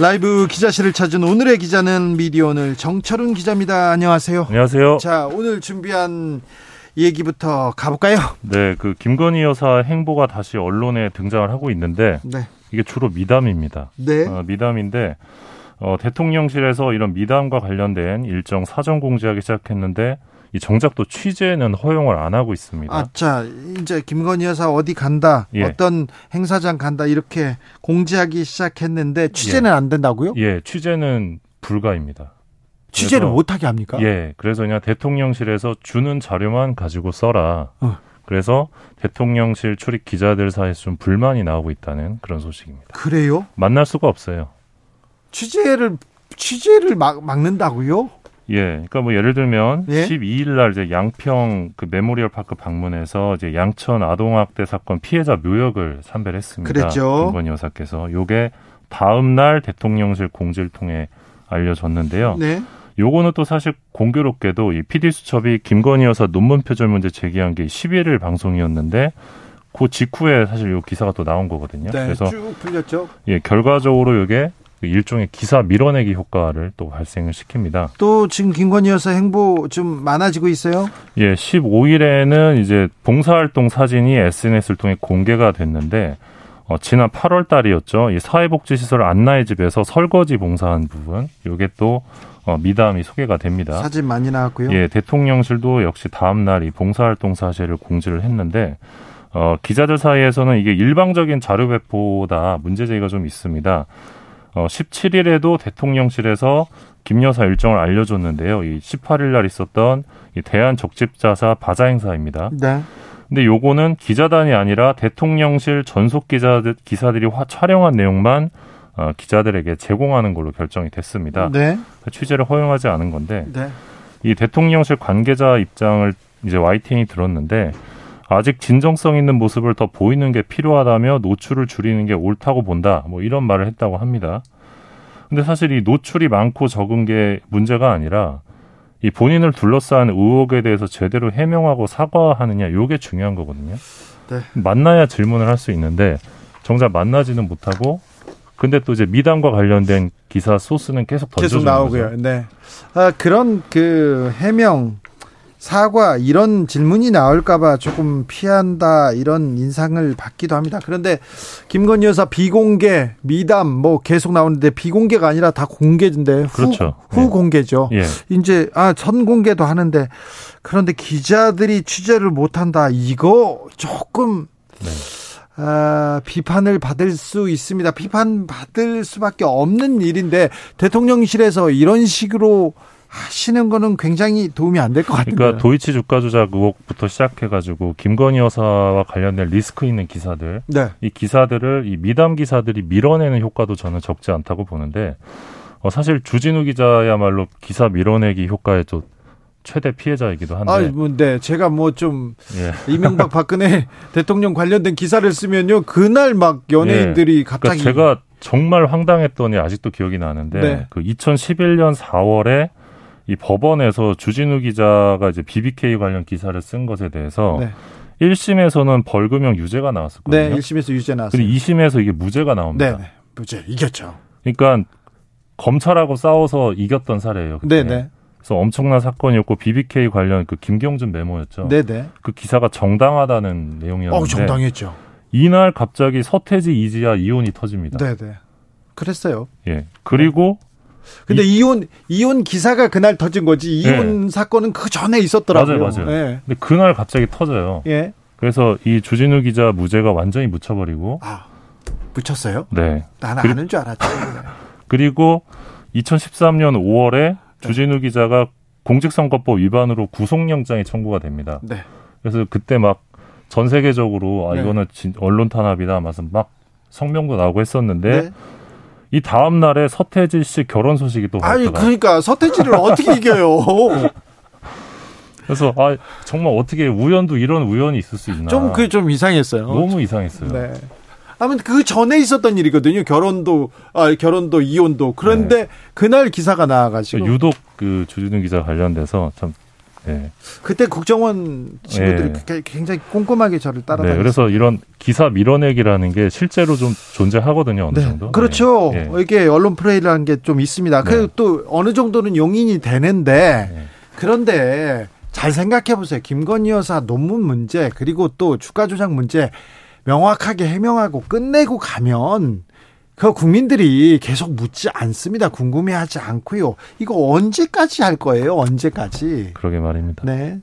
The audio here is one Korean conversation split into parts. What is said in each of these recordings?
라이브 기자실을 찾은 오늘의 기자는 미디어오늘 정철훈 기자입니다. 안녕하세요. 안녕하세요. 자, 오늘 준비한 얘기부터 가볼까요? 네, 그 김건희 여사 행보가 다시 언론에 등장을 하고 있는데 네. 이게 주로 미담입니다. 네. 어, 미담인데 어, 대통령실에서 이런 미담과 관련된 일정 사전 공지하기 시작했는데 이 정작 또 취재는 허용을 안 하고 있습니다. 아, 자, 이제 김건희 여사 어디 간다, 예. 어떤 행사장 간다 이렇게 공지하기 시작했는데 취재는 안 된다고요? 예, 취재는 불가입니다. 취재를 그래서- 못 하게 합니까? 예, 그래서 그냥 대통령실에서 주는 자료만 가지고 써라. 어. 그래서 대통령실 출입 기자들 사이에서 좀 불만이 나오고 있다는 그런 소식입니다. 그래요? 만날 수가 없어요. 취재를 취재를 막, 막는다고요? 예, 그러니까 뭐 예를 들면 예? 12일 날 이제 양평 그 메모리얼 파크 방문해서 이제 양천 아동학대 사건 피해자 묘역을 참배했습니다. 그랬죠. 김건희 여사께서 요게 다음 날 대통령실 공지를 통해 알려졌는데요. 네. 요거는 또 사실 공교롭게도 이 PD 수첩이 김건희 여사 논문 표절 문제 제기한 게 11일 방송이었는데 그 직후에 사실 요 기사가 또 나온 거거든요. 네. 그래서 쭉 풀렸죠. 예, 결과적으로 요게 그 일종의 기사 밀어내기 효과를 또 발생을 시킵니다. 또 지금 김건희 여사 행보 좀 많아지고 있어요. 예, 15일에는 이제 봉사활동 사진이 SNS를 통해 공개가 됐는데 어, 지난 8월 달이었죠. 이 사회복지시설 안나의 집에서 설거지 봉사한 부분, 요게 또 어, 미담이 소개가 됩니다. 사진 많이 나왔고요. 예, 대통령실도 역시 다음 날 이 봉사활동 사실을 공지를 했는데 어, 기자들 사이에서는 이게 일방적인 자료 배포보다 문제 제기가 좀 있습니다. 어, 17일에도 대통령실에서 김 여사 일정을 알려줬는데요. 이 18일 날 있었던 이 대한 적집자사 바자 행사입니다. 네. 근데 요거는 기자단이 아니라 대통령실 전속 기자들 기사들이 화, 촬영한 내용만 어, 기자들에게 제공하는 걸로 결정이 됐습니다. 네. 취재를 허용하지 않은 건데 네. 이 대통령실 관계자 입장을 이제 YTN이 들었는데 아직 진정성 있는 모습을 더 보이는 게 필요하다며 노출을 줄이는 게 옳다고 본다. 뭐 이런 말을 했다고 합니다. 근데 사실 이 노출이 많고 적은 게 문제가 아니라 이 본인을 둘러싼 의혹에 대해서 제대로 해명하고 사과하느냐 요게 중요한 거거든요. 네. 만나야 질문을 할 수 있는데 정작 만나지는 못하고 근데 또 이제 미담과 관련된 기사 소스는 계속 계속 던져주는 나오고요. 거죠. 네. 아, 그런 그 해명 사과 이런 질문이 나올까봐 조금 피한다 이런 인상을 받기도 합니다. 그런데 김건희 여사 비공개 미담 뭐 계속 나오는데 비공개가 아니라 다 공개인데 후, 그렇죠. 후 네. 공개죠. 예. 이제 아 선공개도 하는데 그런데 기자들이 취재를 못한다 이거 조금 네. 아, 비판을 받을 수 있습니다. 비판 받을 수밖에 없는 일인데 대통령실에서 이런 식으로 하시는 거는 굉장히 도움이 안 될 것 같은데. 그러니까 도이치 주가 조작 의혹부터 시작해가지고 김건희 여사와 관련된 리스크 있는 기사들, 네. 이 기사들을 이 미담 기사들이 밀어내는 효과도 저는 적지 않다고 보는데 어, 사실 주진우 기자야말로 기사 밀어내기 효과의 또 최대 피해자이기도 한데. 아, 뭐, 네. 제가 뭐 좀 예. 이명박 박근혜 대통령 관련된 기사를 쓰면요. 그날 막 연예인들이 예. 갑자기 그러니까 제가 정말 황당했더니 아직도 기억이 나는데 네. 그 2011년 4월에 이 법원에서 주진우 기자가 이제 BBK 관련 기사를 쓴 것에 대해서 네. 1심에서는 벌금형 유죄가 나왔었거든요. 네, 1심에서 유죄 나왔어요. 근데 2심에서 이게 무죄가 나옵니다. 네, 네. 무죄 이겼죠. 그러니까 검찰하고 싸워서 이겼던 사례예요. 네, 네. 그래서 엄청난 사건이었고 BBK 관련 그 김경준 메모였죠. 네, 네. 그 기사가 정당하다는 내용이었는데 어, 정당했죠. 이날 갑자기 서태지 이지아 이혼이 터집니다. 네, 네. 그랬어요. 예. 그리고 근데 이혼 이혼 기사가 그날 터진 거지 이혼 사건은 그 전에 있었더라고요. 네. 맞아요, 맞아요. 예. 근데 그날 갑자기 터져요. 예. 그래서 이 주진우 기자 무죄가 완전히 묻혀버리고 아, 붙였어요? 네. 나는 그리- 아는 줄 알았지. 그리고 2013년 5월에 주진우 기자가 공직선거법 위반으로 구속영장이 청구가 됩니다. 네. 그래서 그때 막 전 세계적으로 아 네. 이거는 진- 언론 탄압이다, 맞아 막 성명도 나오고 했었는데 네. 이 다음 날에 서태지 씨 결혼 소식이 또 아니 그러니까 서태지를 어떻게 이겨요? 그래서 아 정말 어떻게 우연도 이런 우연이 있을 수 있나? 좀 그게 좀 이상했어요. 너무 이상했어요. 네. 아무튼 그 전에 있었던 일이거든요. 결혼도 아 결혼도 이혼도 그런데 네. 그날 기사가 나와가지고 유독 그 주진우 기자 관련돼서 참 네. 그때 국정원 친구들이 네. 굉장히 꼼꼼하게 저를 따라다녔어요. 네, 그래서 이런 기사 밀어내기라는 게 실제로 좀 존재하거든요, 어느 네. 정도. 그렇죠. 네. 이게 언론 플레이라는 게 좀 있습니다. 네. 그리고 또 어느 정도는 용인이 되는데 네. 그런데 잘 생각해 보세요. 김건희 여사 논문 문제 그리고 또 주가 조작 문제 명확하게 해명하고 끝내고 가면 그 국민들이 계속 묻지 않습니다. 궁금해하지 않고요. 이거 언제까지 할 거예요? 언제까지? 그러게 말입니다. 네.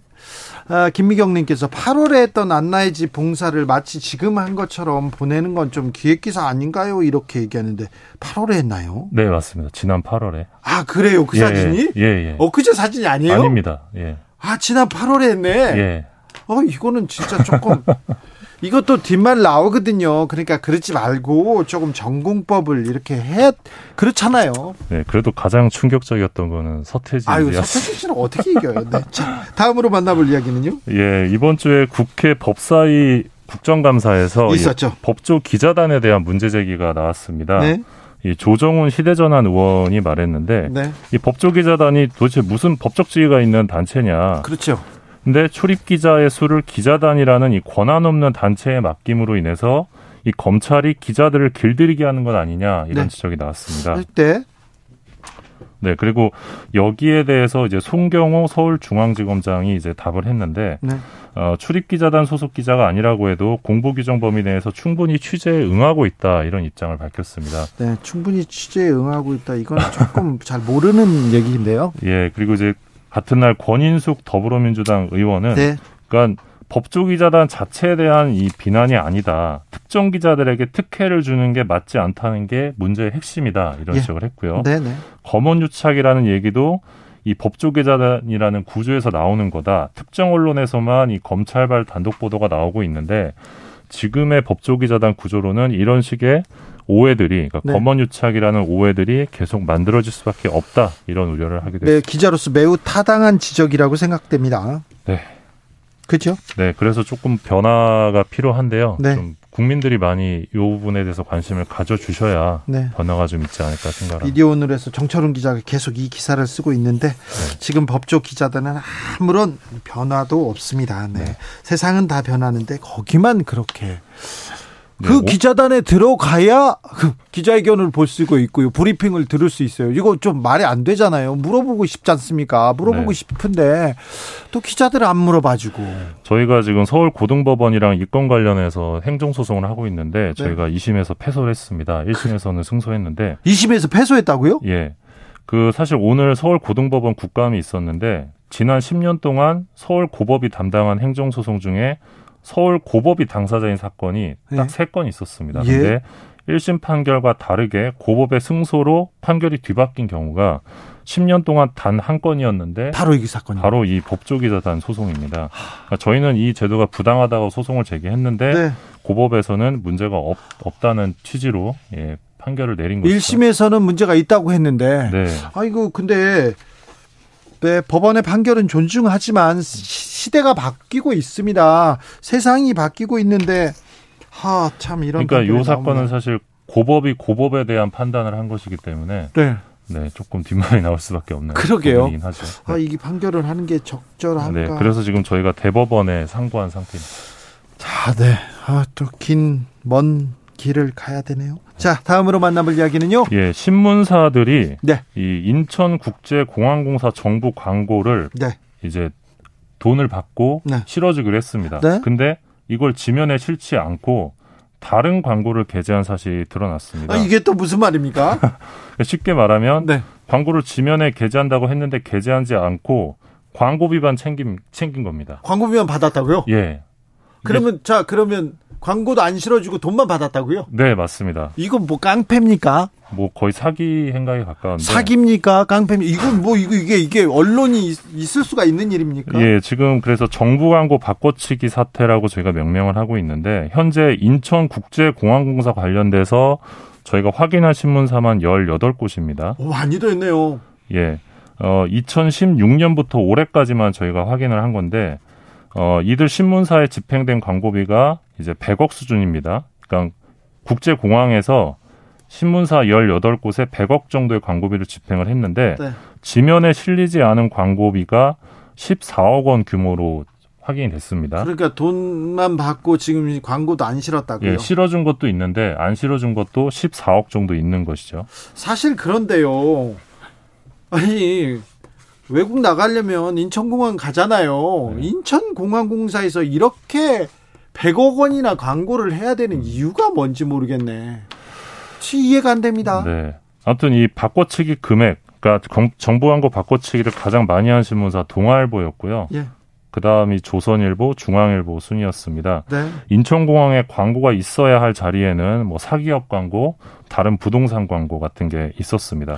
아, 김미경님께서 8월에 했던 안나의 집 봉사를 마치 지금 한 것처럼 보내는 건 좀 기획기사 아닌가요? 이렇게 얘기하는데 8월에 했나요? 네 맞습니다. 지난 8월에. 아 그래요 그 예, 사진이? 예 예. 엊그제 사진이 아니에요? 아닙니다. 예. 아 지난 8월에 했네. 예. 어 이거는 진짜 조금 이것도 뒷말 나오거든요. 그러니까 그러지 말고 조금 전공법을 이렇게 해 그렇잖아요. 네, 그래도 가장 충격적이었던 거는 서태지. 아유, 서태지 씨는 어떻게 이겨요? 네. 자, 다음으로 만나볼 이야기는요? 예, 이번 주에 국회 법사위 국정감사에서 있었죠. 법조 기자단에 대한 문제 제기가 나왔습니다. 네. 이 조정훈 시대전환 의원이 말했는데 네. 이 법조 기자단이 도대체 무슨 법적 지위가 있는 단체냐? 그렇죠. 근데 출입 기자의 수를 기자단이라는 이 권한 없는 단체에 맡김으로 인해서 이 검찰이 기자들을 길들이게 하는 것 아니냐 이런 네. 지적이 나왔습니다. 네. 네, 그리고 여기에 대해서 이제 송경호 서울중앙지검장이 이제 답을 했는데 네. 어, 출입 기자단 소속 기자가 아니라고 해도 공보 규정 범위 내에서 충분히 취재에 응하고 있다 이런 입장을 밝혔습니다. 네, 충분히 취재에 응하고 있다. 이건 조금 잘 모르는 얘기인데요. 예, 그리고 이제 같은 날 권인숙 더불어민주당 의원은 네. 그러니까 법조기자단 자체에 대한 이 비난이 아니다. 특정 기자들에게 특혜를 주는 게 맞지 않다는 게 문제의 핵심이다. 이런 예. 지적을 했고요. 네네. 검언유착이라는 얘기도 이 법조기자단이라는 구조에서 나오는 거다. 특정 언론에서만 이 검찰발 단독 보도가 나오고 있는데 지금의 법조기자단 구조로는 이런 식의 오해들이 그러니까 네. 검언유착이라는 오해들이 계속 만들어질 수밖에 없다 이런 우려를 하게 됐습니다. 네, 기자로서 매우 타당한 지적이라고 생각됩니다. 네. 그렇죠? 네, 그래서 조금 변화가 필요한데요. 네. 좀 국민들이 많이 이 부분에 대해서 관심을 가져주셔야 네. 변화가 좀 있지 않을까 생각합니다. 미디어 오늘에서 정철훈 기자가 계속 이 기사를 쓰고 있는데 네. 지금 법조 기자들은 아무런 변화도 없습니다. 네. 네. 세상은 다 변하는데 거기만 그렇게 네. 그 기자단에 들어가야 그 기자회견을 볼 수가 있고요. 브리핑을 들을 수 있어요. 이거 좀 말이 안 되잖아요. 물어보고 싶지 않습니까? 물어보고 네. 싶은데 또 기자들 안 물어봐주고. 저희가 지금 서울 고등법원이랑 이권 관련해서 행정소송을 하고 있는데 네. 저희가 2심에서 패소를 했습니다. 1심에서는 승소했는데. 2심에서 패소했다고요? 예. 그 사실 오늘 서울 고등법원 국감이 있었는데 지난 10년 동안 서울 고법이 담당한 행정소송 중에 서울 고법이 당사자인 사건이 딱 세건 네. 있었습니다. 예. 근데 1심 판결과 다르게 고법의 승소로 판결이 뒤바뀐 경우가 10년 동안 단 한 건이었는데 바로 이 사건이 바로 이 법조기자단 소송입니다. 그러니까 저희는 이 제도가 부당하다고 소송을 제기했는데 네. 고법에서는 문제가 없, 없다는 취지로 예, 판결을 내린 거죠. 1심에서는 문제가 있다고 했는데 네. 아이고 근데 네, 법원의 판결은 존중하지만 시대가 바뀌고 있습니다. 세상이 바뀌고 있는데 하 참 이런 그러니까 이 사건은 나오면. 사실 고법이 고법에 대한 판단을 한 것이기 때문에 네. 네, 조금 뒷말이 나올 수밖에 없는 그러게요. 하죠. 아, 네. 이게 판결을 하는 게 적절한가? 네, 그래서 지금 저희가 대법원에 상고한 상태입니다. 자, 네. 아, 또 긴 먼 길을 가야 되네요. 자, 다음으로 만나볼 이야기는요. 예, 신문사들이 네. 이 인천국제공항공사 정부 광고를 네. 이제 돈을 받고 네. 실어주기로 했습니다. 네. 근데 이걸 지면에 실지 않고 다른 광고를 게재한 사실이 드러났습니다. 아, 이게 또 무슨 말입니까? 쉽게 말하면 네. 광고를 지면에 게재한다고 했는데 게재하지 않고 광고 비반 챙긴 챙긴 겁니다. 광고 비반 받았다고요? 예. 그러면 자 그러면 광고도 안 실어주고 돈만 받았다고요? 네, 맞습니다. 이건 뭐 깡패입니까? 뭐 거의 사기 행각에 가까운데. 사기입니까? 깡패입니까? 이건 뭐 이거 이게 이게 언론이 있을 수가 있는 일입니까? 예, 지금 그래서 정부 광고 바꿔치기 사태라고 저희가 명명을 하고 있는데 현재 인천 국제공항공사 관련돼서 저희가 확인한 신문사만 18곳입니다. 오, 많이 됐네요. 예. 어, 2016년부터 올해까지만 저희가 확인을 한 건데, 어, 이들 신문사에 집행된 광고비가 이제 100억 수준입니다. 그러니까 국제공항에서 신문사 18곳에 100억 정도의 광고비를 집행을 했는데, 네. 지면에 실리지 않은 광고비가 14억 원 규모로 확인이 됐습니다. 그러니까 돈만 받고 지금 광고도 안 실었다고요? 예, 실어준 것도 있는데 안 실어준 것도 14억 정도 있는 것이죠. 사실 그런데요. 아니 외국 나가려면 인천공항 가잖아요. 네. 인천공항공사에서 이렇게 100억 원이나 광고를 해야 되는 이유가 뭔지 모르겠네. 이해가 안 됩니다. 네. 아무튼 이 바꿔치기 금액, 그러니까 정보 광고 바꿔치기를 가장 많이 한 신문사 동아일보였고요. 예. 그 다음이 조선일보, 중앙일보 순이었습니다. 네. 인천공항에 광고가 있어야 할 자리에는 뭐 사기업 광고, 다른 부동산 광고 같은 게 있었습니다.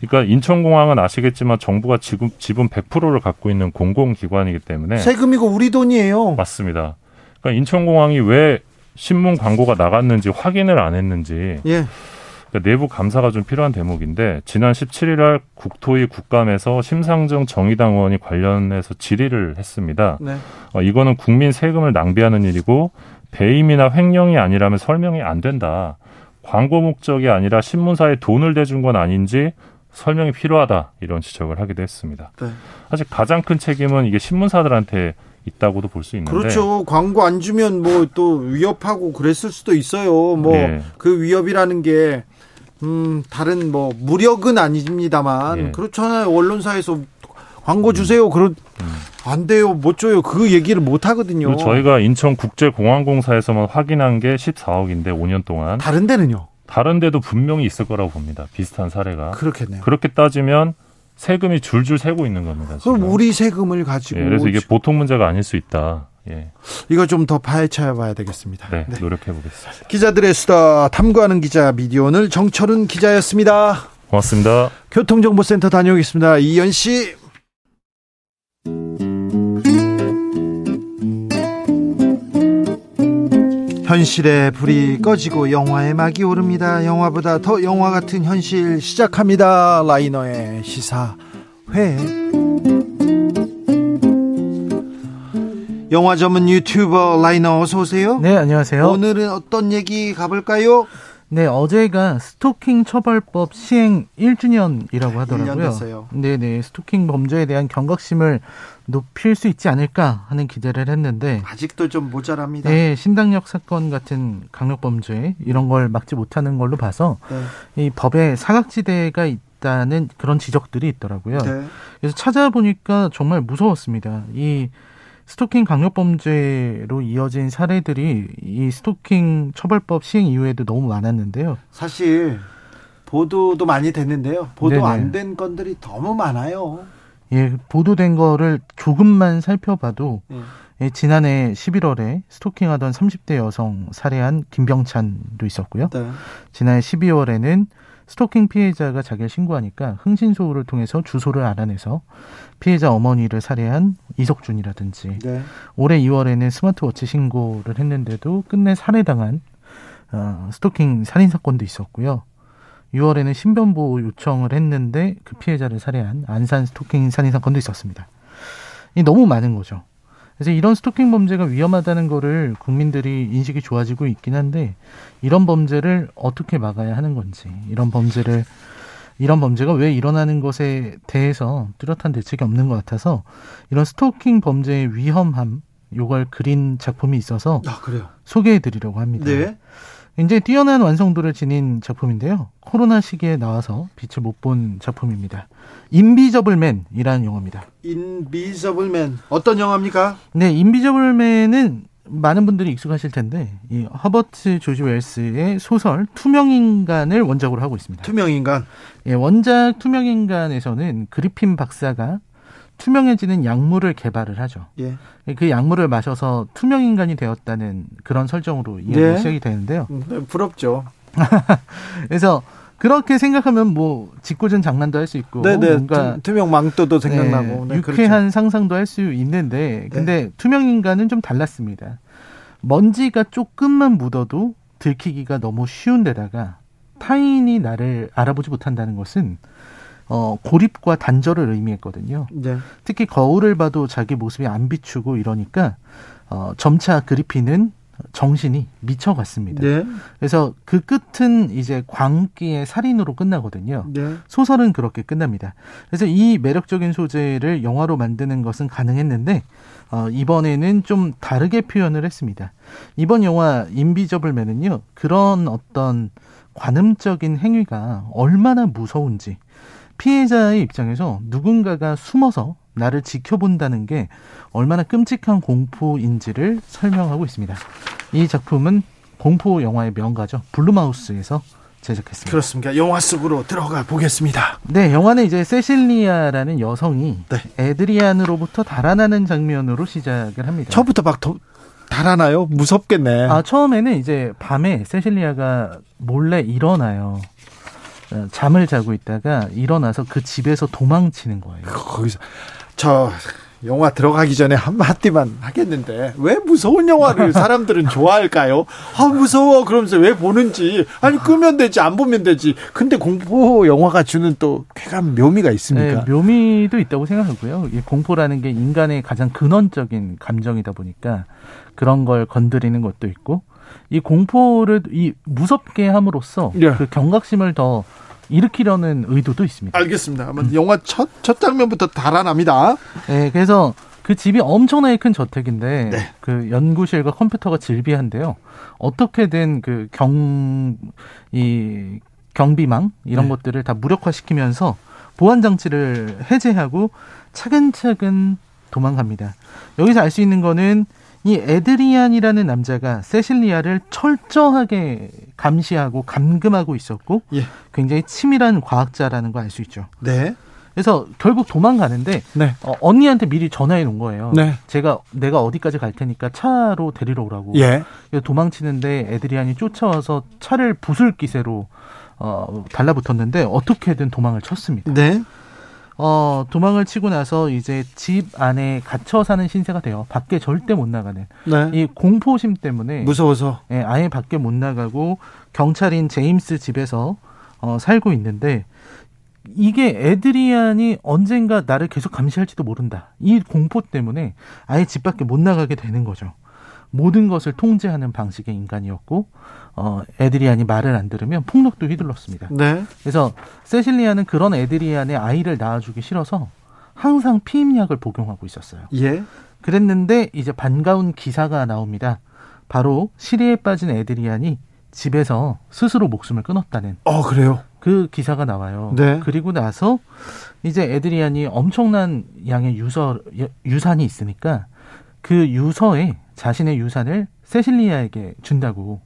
그러니까 인천공항은 아시겠지만 정부가 지금 지분 100%를 갖고 있는 공공기관이기 때문에 세금이고 우리 돈이에요. 맞습니다. 그러니까 인천공항이 왜 신문 광고가 나갔는지 확인을 안 했는지 예. 그러니까 내부 감사가 좀 필요한 대목인데 지난 17일날 국토위 국감에서 심상정 정의당 의원이 관련해서 질의를 했습니다. 네. 어, 이거는 국민 세금을 낭비하는 일이고 배임이나 횡령이 아니라면 설명이 안 된다. 광고 목적이 아니라 신문사에 돈을 대준 건 아닌지 설명이 필요하다 이런 지적을 하기도 했습니다. 네. 사실 가장 큰 책임은 이게 신문사들한테 있다고도 볼 수 있는데 그렇죠. 광고 안 주면 뭐 또 위협하고 그랬을 수도 있어요. 뭐그 네. 그 위협이라는 게 음, 다른 뭐 무력은 아닙니다만 예. 그렇잖아요. 언론사에서 광고 주세요. 그런 음. 안 돼요. 못 줘요. 그 얘기를 못 하거든요. 저희가 인천국제공항공사에서만 확인한 게 14억인데 5년 동안 다른 데는요? 다른 데도 분명히 있을 거라고 봅니다. 비슷한 사례가. 그렇겠네요. 그렇게 따지면 세금이 줄줄 새고 있는 겁니다. 지금. 그럼 우리 세금을 가지고 예, 그래서 이게 보통 문제가 아닐 수 있다. 예. 이거 좀 더 파헤쳐 봐야 되겠습니다. 네, 네. 노력해 보겠습니다. 기자들의 수다 탐구하는 기자 미디어 오늘 정철은 기자였습니다. 고맙습니다. 교통정보센터 다녀오겠습니다. 이현 씨. 현실의 불이 꺼지고 영화의 막이 오릅니다. 영화보다 더 영화 같은 현실 시작합니다. 라이너의 시사회. 영화 전문 유튜버 라이너 어서 오세요. 네, 안녕하세요. 오늘은 어떤 얘기 가볼까요? 네, 어제가 스토킹 처벌법 시행 1주년이라고 하더라고요. 1년 됐어요. 네, 네. 스토킹 범죄에 대한 경각심을 높일 수 있지 않을까 하는 기대를 했는데 아직도 좀 모자랍니다. 네, 신당역 사건 같은 강력 범죄 이런 걸 막지 못하는 걸로 봐서 네. 이 법에 사각지대가 있다는 그런 지적들이 있더라고요. 네. 그래서 찾아보니까 정말 무서웠습니다. 이 스토킹 강력범죄로 이어진 사례들이 이 스토킹 처벌법 시행 이후에도 너무 많았는데요. 사실 보도도 많이 됐는데요. 보도 안 된 건들이 너무 많아요. 예, 보도된 거를 조금만 살펴봐도 네. 예, 지난해 11월에 스토킹하던 30대 여성 살해한 김병찬도 있었고요. 네. 지난해 12월에는 스토킹 피해자가 자기를 신고하니까 흥신소를 통해서 주소를 알아내서 피해자 어머니를 살해한 이석준이라든지 네. 올해 2월에는 스마트워치 신고를 했는데도 끝내 살해당한 어, 스토킹 살인 사건도 있었고요. 6월에는 신변보호 요청을 했는데 그 피해자를 살해한 안산 스토킹 살인 사건도 있었습니다. 이 너무 많은 거죠. 그래서 이런 스토킹 범죄가 위험하다는 거를 국민들이 인식이 좋아지고 있긴 한데 이런 범죄를 어떻게 막아야 하는 건지 이런 범죄를 이런 범죄가 왜 일어나는 것에 대해서 뚜렷한 대책이 없는 것 같아서 이런 스토킹 범죄의 위험함 요걸 그린 작품이 있어서 아, 소개해 드리려고 합니다. 네. 굉장히 뛰어난 완성도를 지닌 작품인데요. 코로나 시기에 나와서 빛을 못 본 작품입니다. 인비저블맨이라는 영화입니다. 인비저블맨 어떤 영화입니까? 네, 인비저블맨은 많은 분들이 익숙하실 텐데 이 허버트 조지 웰스의 소설 투명인간을 원작으로 하고 있습니다. 투명인간. 예, 원작 투명인간에서는 그리핀 박사가 투명해지는 약물을 개발을 하죠. 예. 그 약물을 마셔서 투명 인간이 되었다는 그런 설정으로 이야기 네. 시작이 되는데요. 음, 네, 부럽죠. 그래서 그렇게 생각하면 뭐 짓궂은 장난도 할 수 있고 네네, 네. 뭔가 투명 망토도 생각나고 네, 네, 유쾌한 그렇죠. 상상도 할 수 있는데 근데 네. 투명 인간은 좀 달랐습니다. 먼지가 조금만 묻어도 들키기가 너무 쉬운 데다가 타인이 나를 알아보지 못한다는 것은 어, 고립과 단절을 의미했거든요. 네. 특히 거울을 봐도 자기 모습이 안 비추고 이러니까 어, 점차 그리피는 정신이 미쳐갔습니다. 네. 그래서 그 끝은 이제 광기의 살인으로 끝나거든요. 네. 소설은 그렇게 끝납니다. 그래서 이 매력적인 소재를 영화로 만드는 것은 가능했는데 어, 이번에는 좀 다르게 표현을 했습니다. 이번 영화 인비저블맨은요 그런 어떤 관음적인 행위가 얼마나 무서운지 피해자의 입장에서 누군가가 숨어서 나를 지켜본다는 게 얼마나 끔찍한 공포인지를 설명하고 있습니다. 이 작품은 공포 영화의 명가죠. 블루마우스에서 제작했습니다. 그렇습니다. 영화 속으로 들어가 보겠습니다. 네, 영화는 이제 세실리아라는 여성이 네. 에드리안으로부터 달아나는 장면으로 시작을 합니다. 처음부터 막 더, 달아나요? 무섭겠네. 아, 처음에는 이제 밤에 세실리아가 몰래 일어나요. 어, 잠을 자고 있다가 일어나서 그 집에서 도망치는 거예요. 거기서 저 영화 들어가기 전에 한마디만 하겠는데 왜 무서운 영화를 사람들은 좋아할까요? 아 무서워 그러면서 왜 보는지 아니 끄면 되지 안 보면 되지 근데 공포 영화가 주는 또 쾌감 묘미가 있습니까? 네, 묘미도 있다고 생각하고요. 이 공포라는 게 인간의 가장 근원적인 감정이다 보니까 그런 걸 건드리는 것도 있고 이 공포를 이 무섭게 함으로써 예. 그 경각심을 더 일으키려는 의도도 있습니다. 알겠습니다. 음. 영화 첫, 첫 장면부터 달아납니다. 네, 그래서 그 집이 엄청나게 큰 저택인데 네. 그 연구실과 컴퓨터가 질비한데요. 어떻게든 그 경 이 경비망 이런 네. 것들을 다 무력화시키면서 보안 장치를 해제하고 차근차근 도망갑니다. 여기서 알 수 있는 거는 이 에드리안이라는 남자가 세실리아를 철저하게 감시하고 감금하고 있었고 예. 굉장히 치밀한 과학자라는 거 알 수 있죠. 네. 그래서 결국 도망가는데 네. 어, 언니한테 미리 전화해 놓은 거예요. 네. 제가 내가 어디까지 갈 테니까 차로 데리러 오라고. 예. 도망치는데 에드리안이 쫓아와서 차를 부술 기세로 어, 달라붙었는데 어떻게든 도망을 쳤습니다. 네. 어, 도망을 치고 나서 이제 집 안에 갇혀 사는 신세가 돼요. 밖에 절대 못 나가는. 네. 이 공포심 때문에 무서워서 예, 아예 밖에 못 나가고 경찰인 제임스 집에서 어, 살고 있는데 이게 에드리안이 언젠가 나를 계속 감시할지도 모른다. 이 공포 때문에 아예 집 밖에 못 나가게 되는 거죠. 모든 것을 통제하는 방식의 인간이었고 어, 에드리안이 말을 안 들으면 폭력도 휘둘렀습니다. 네. 그래서 세실리아는 그런 에드리안의 아이를 낳아주기 싫어서 항상 피임약을 복용하고 있었어요. 예. 그랬는데 이제 반가운 기사가 나옵니다. 바로 시리에 빠진 에드리안이 집에서 스스로 목숨을 끊었다는. 어, 그래요? 그 기사가 나와요. 네. 그리고 나서 이제 에드리안이 엄청난 양의 유서, 유산이 있으니까 그 유서에 자신의 유산을 세실리아에게 준다고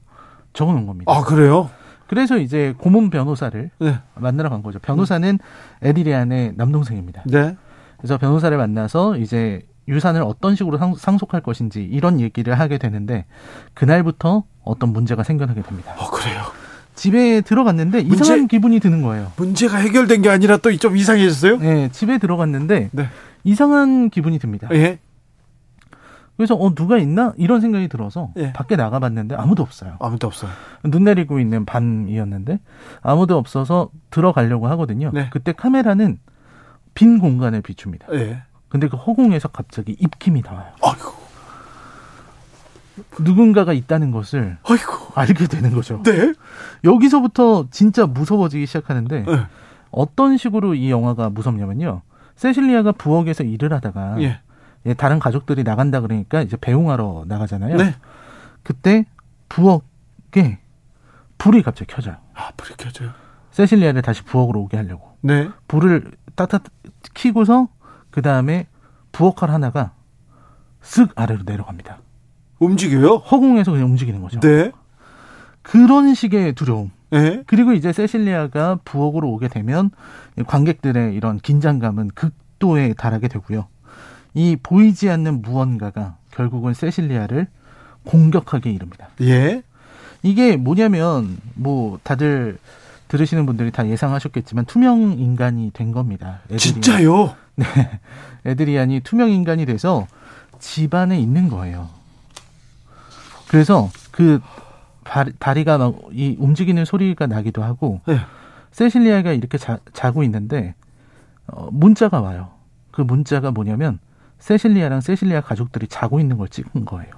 적어 놓은 겁니다. 아, 그래요? 그래서 이제 고문 변호사를 네. 만나러 간 거죠. 변호사는 에디리안의 남동생입니다. 네. 그래서 변호사를 만나서 이제 유산을 어떤 식으로 상속할 것인지 이런 얘기를 하게 되는데 그날부터 어떤 문제가 생겨나게 됩니다. 어, 그래요. 집에 들어갔는데 문제, 이상한 기분이 드는 거예요. 문제가 해결된 게 아니라 또 좀 이상해졌어요? 네, 집에 들어갔는데 네. 이상한 기분이 듭니다. 예. 그래서 어 누가 있나 이런 생각이 들어서 예. 밖에 나가봤는데 아무도 없어요. 아무도 없어요. 눈 내리고 있는 밤이었는데 아무도 없어서 들어가려고 하거든요. 네. 그때 카메라는 빈 공간을 비춥니다. 예. 근데 그 허공에서 갑자기 입김이 나와요. 아이고. 누군가가 있다는 것을 아이고. 알게 되는 거죠. 네. 여기서부터 진짜 무서워지기 시작하는데 네. 어떤 식으로 이 영화가 무섭냐면요. 세실리아가 부엌에서 일을 하다가 예. 예, 다른 가족들이 나간다 그러니까 이제 배웅하러 나가잖아요. 네. 그때 부엌에 불이 갑자기 켜져요. 아, 불이 켜져요. 세실리아를 다시 부엌으로 오게 하려고. 네. 불을 따뜻 키고서 그 다음에 부엌칼 하나가 쓱 아래로 내려갑니다. 움직여요? 허공에서 그냥 움직이는 거죠. 네. 그런 식의 두려움. 네. 그리고 이제 세실리아가 부엌으로 오게 되면 관객들의 이런 긴장감은 극도에 달하게 되고요. 이 보이지 않는 무언가가 결국은 세실리아를 공격하게 이릅니다. 예. 이게 뭐냐면 뭐 다들 들으시는 분들이 다 예상하셨겠지만 투명 인간이 된 겁니다. 에드리안. 진짜요? 네. 에드리안이 투명 인간이 돼서 집안에 있는 거예요. 그래서 그 다리가 막 이 움직이는 소리가 나기도 하고 네. 세실리아가 이렇게 자, 자고 있는데 어, 문자가 와요. 그 문자가 뭐냐면 세실리아랑 세실리아 가족들이 자고 있는 걸 찍은 거예요.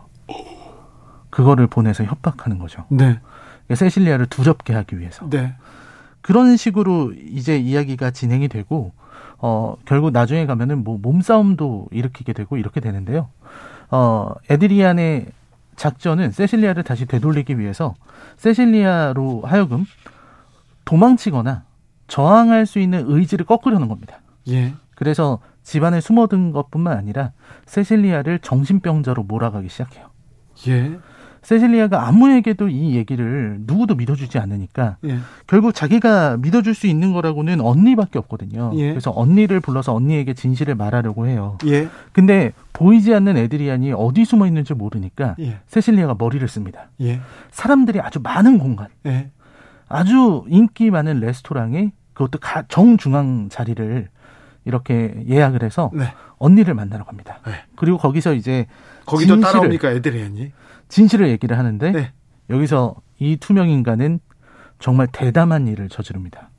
그거를 보내서 협박하는 거죠. 네. 세실리아를 두렵게 하기 위해서. 네. 그런 식으로 이제 이야기가 진행이 되고 어 결국 나중에 가면은 뭐 몸싸움도 일으키게 되고 이렇게 되는데요. 어 에드리안의 작전은 세실리아를 다시 되돌리기 위해서 세실리아로 하여금 도망치거나 저항할 수 있는 의지를 꺾으려는 겁니다. 예. 그래서 집안에 숨어든 것뿐만 아니라 세실리아를 정신병자로 몰아가기 시작해요. 예. 세실리아가 아무에게도 이 얘기를 누구도 믿어주지 않으니까 예. 결국 자기가 믿어줄 수 있는 거라고는 언니밖에 없거든요. 예. 그래서 언니를 불러서 언니에게 진실을 말하려고 해요. 예. 근데 보이지 않는 에드리안이 어디 숨어 있는지 모르니까 예. 세실리아가 머리를 씁니다. 예. 사람들이 아주 많은 공간, 예. 아주 인기 많은 레스토랑에 그것도 정중앙 자리를 이렇게 예약을 해서 네. 언니를 만나러 갑니다. 네. 그리고 거기서 이제 거기도 따라옵니까 에드리안이? 진실을 얘기를 하는데 네. 여기서 이 투명 인간은 정말 대담한 일을 저지릅니다.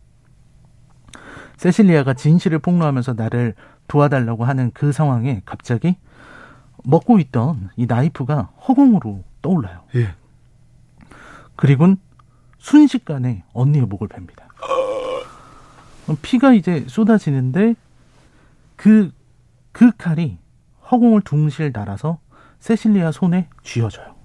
세실리아가 진실을 폭로하면서 나를 도와달라고 하는 그 상황에 갑자기 먹고 있던 이 나이프가 허공으로 떠올라요. 예. 그리고는 순식간에 언니의 목을 팹니다. 피가 이제 쏟아지는데 그, 그 칼이 허공을 둥실 날아서 세실리아 손에 쥐어져요.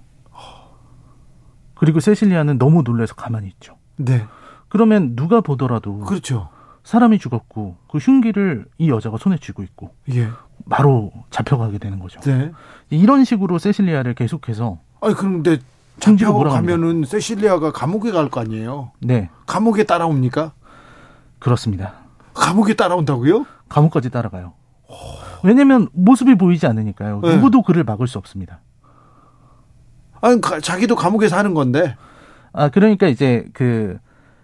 그리고 세실리아는 너무 놀라서 가만히 있죠. 네. 그러면 누가 보더라도 그렇죠. 사람이 죽었고 그 흉기를 이 여자가 손에 쥐고 있고 예. 바로 잡혀가게 되는 거죠. 네. 이런 식으로 세실리아를 계속해서 아니 그런데 잡혀가면은 세실리아가 감옥에 갈 거 아니에요. 네. 감옥에 따라옵니까? 그렇습니다. 감옥에 따라온다고요? 감옥까지 따라가요. 왜냐면 모습이 보이지 않으니까요. 네. 누구도 그를 막을 수 없습니다. 아니 자기도 감옥에 사는 건데. 아 그러니까 이제 그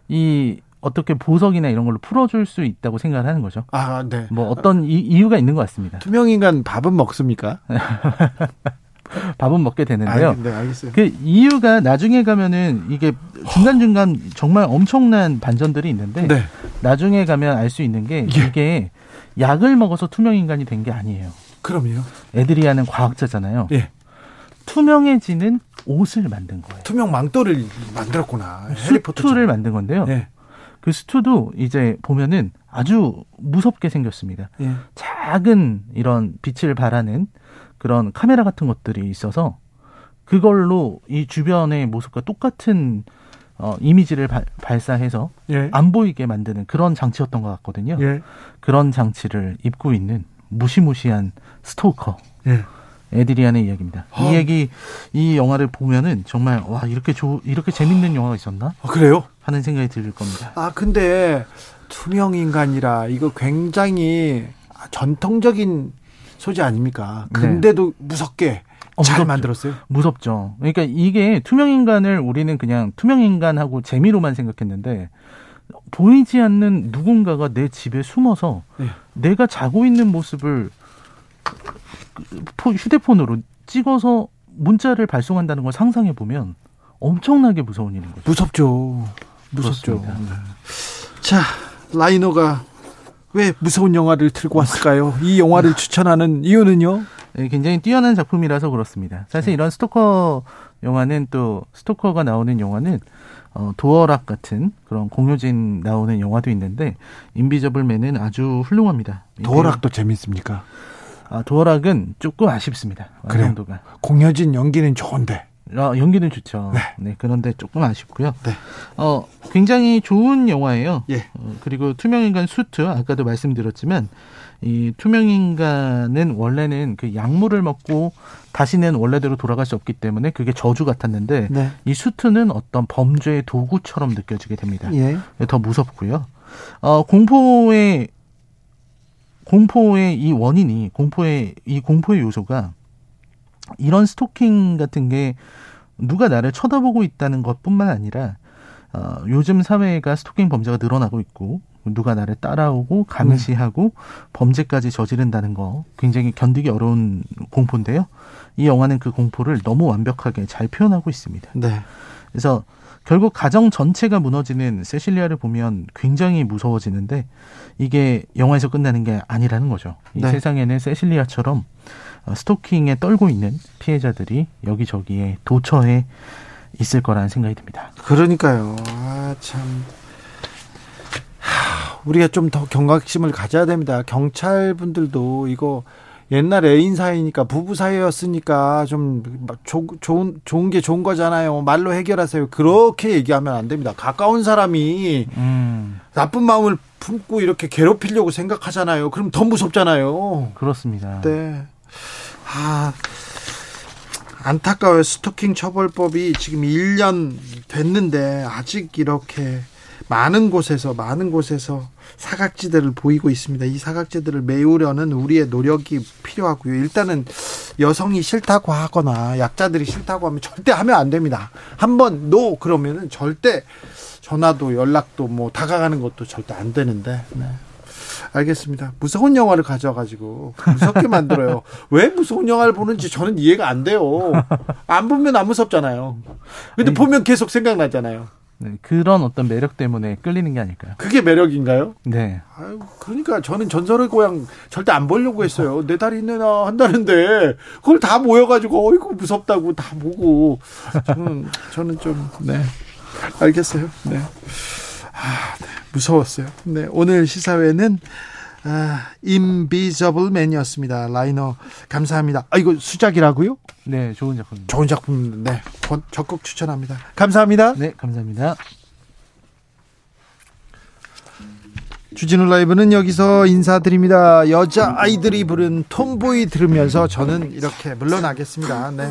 이 어떻게 보석이나 이런 걸로 풀어줄 수 있다고 생각을 하는 거죠. 아, 네. 뭐 어떤 이, 이유가 있는 것 같습니다. 투명 인간 밥은 먹습니까? 밥은 먹게 되는데요. 아, 네, 알겠어요. 그 이유가 나중에 가면은 이게 중간 중간 정말 엄청난 반전들이 있는데 네. 나중에 가면 알 수 있는 게 예. 이게 약을 먹어서 투명 인간이 된 게 아니에요. 그럼요. 하는 과학자잖아요. 예. 투명해지는 옷을 만든 거예요. 투명 망토를 만들었구나. 수트를 만든 건데요. 네. 그 수트도 이제 보면은 아주 무섭게 생겼습니다. 네. 작은 이런 빛을 발하는 그런 카메라 같은 것들이 있어서 그걸로 이 주변의 모습과 똑같은 어, 이미지를 바, 발사해서 예. 안 보이게 만드는 그런 장치였던 것 같거든요. 예. 그런 장치를 입고 있는 무시무시한 스토커. 예. 에드리안의 이야기입니다. 아. 이 얘기 이 영화를 보면은 정말 와 이렇게 조 이렇게 재밌는 영화가 있었나? 아, 그래요? 하는 생각이 들 겁니다. 아 근데 투명 인간이라 이거 굉장히 전통적인 소재 아닙니까? 네. 근데도 네. 무섭게 어, 잘 무섭죠. 만들었어요. 무섭죠. 그러니까 이게 투명 인간을 우리는 그냥 투명 인간하고 재미로만 생각했는데 보이지 않는 누군가가 내 집에 숨어서 네. 내가 자고 있는 모습을 휴대폰으로 찍어서 문자를 발송한다는 걸 상상해 보면 엄청나게 무서운 일인 거죠. 무섭죠. 무섭죠. 네. 자, 라이너가 왜 무서운 영화를 들고 왔을까요? 이 영화를 추천하는 이유는요? 네, 굉장히 뛰어난 작품이라서 그렇습니다. 사실 네. 이런 스토커 영화는 또 스토커가 나오는 영화는 어, 도어락 같은 그런 공효진 나오는 영화도 있는데 인비저블맨은 아주 훌륭합니다. 도어락도 재밌습니까? 아, 도어락은 조금 아쉽습니다. 완성도가. 공효진 연기는 좋은데. 어, 연기는 좋죠. 네. 네. 그런데 조금 아쉽고요. 네. 어, 굉장히 좋은 영화예요. 예. 어, 그리고 투명인간 수트, 아까도 말씀드렸지만, 이 투명 인간은 원래는 그 약물을 먹고 다시는 원래대로 돌아갈 수 없기 때문에 그게 저주 같았는데, 네. 이 수트는 어떤 범죄의 도구처럼 느껴지게 됩니다. 예. 더 무섭고요. 어, 공포의 공포의 이 원인이 공포의 이 공포의 요소가 이런 스토킹 같은 게 누가 나를 쳐다보고 있다는 것뿐만 아니라 어, 요즘 사회가 스토킹 범죄가 늘어나고 있고 누가 나를 따라오고 감시하고 네. 범죄까지 저지른다는 거 굉장히 견디기 어려운 공포인데요. 이 영화는 그 공포를 너무 완벽하게 잘 표현하고 있습니다. 네. 그래서 결국 가정 전체가 무너지는 세실리아를 보면 굉장히 무서워지는데 이게 영화에서 끝나는 게 아니라는 거죠. 이 네. 세상에는 세실리아처럼 어, 스토킹에 떨고 있는 피해자들이 여기저기에 도처에 있을 거라는 생각이 듭니다. 그러니까요. 아, 참. 우리가 좀 더 경각심을 가져야 됩니다. 경찰 분들도 이거 옛날 애인 사이니까 부부 사이였으니까 좀 조, 좋은 좋은 게 좋은 거잖아요. 말로 해결하세요. 그렇게 얘기하면 안 됩니다. 가까운 사람이 음. 나쁜 마음을 품고 이렇게 괴롭히려고 생각하잖아요. 그럼 더 무섭잖아요. 그렇습니다. 네. 아 안타까워요. 스토킹 처벌법이 지금 1년 됐는데 아직 이렇게 많은 곳에서 많은 곳에서 사각지대를 보이고 있습니다. 이 사각지대를 메우려는 우리의 노력이 필요하고요. 일단은 여성이 싫다고 하거나 약자들이 싫다고 하면 절대 하면 안 됩니다. 한번 노 그러면은 절대 전화도 연락도 뭐 다가가는 것도 절대 안 되는데. 네. 알겠습니다. 무서운 영화를 가져가지고 무섭게 만들어요. 왜 무서운 영화를 보는지 저는 이해가 안 돼요. 안 보면 안 무섭잖아요. 근데 보면 계속 생각나잖아요. 네, 그런 어떤 매력 때문에 끌리는 게 아닐까요? 그게 매력인가요? 네. 아유, 그러니까 저는 전설의 고향 절대 안 보려고 했어요. 내 다리 있나 한다는데 그걸 다 모여가지고 어이구 무섭다고 다 보고 저는 저는 좀 네. 알겠어요. 네. 아, 네. 무서웠어요. 네. 오늘 시사회는 아, 인비저블 맨이었습니다. 라이너 감사합니다. 아 이거 수작이라고요? 네, 좋은 작품. 좋은 작품. 네, 적극 추천합니다. 감사합니다. 네, 감사합니다. 주진우 라이브는 여기서 인사드립니다. 여자 아이들이 부른 톰보이 들으면서 저는 이렇게 물러나겠습니다. 네,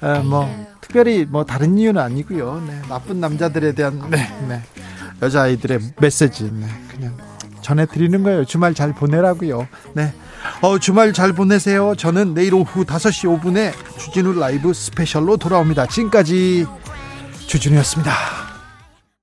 아, 뭐 특별히 뭐 다른 이유는 아니고요. 네, 나쁜 남자들에 대한 네, 네. 여자 아이들의 메시지, 네, 그냥. 전해드리는 거예요. 주말 잘 보내라고요. 네. 어, 주말 잘 보내세요. 저는 내일 오후 5시 5분에 주진우 라이브 스페셜로 돌아옵니다. 지금까지 주진우였습니다.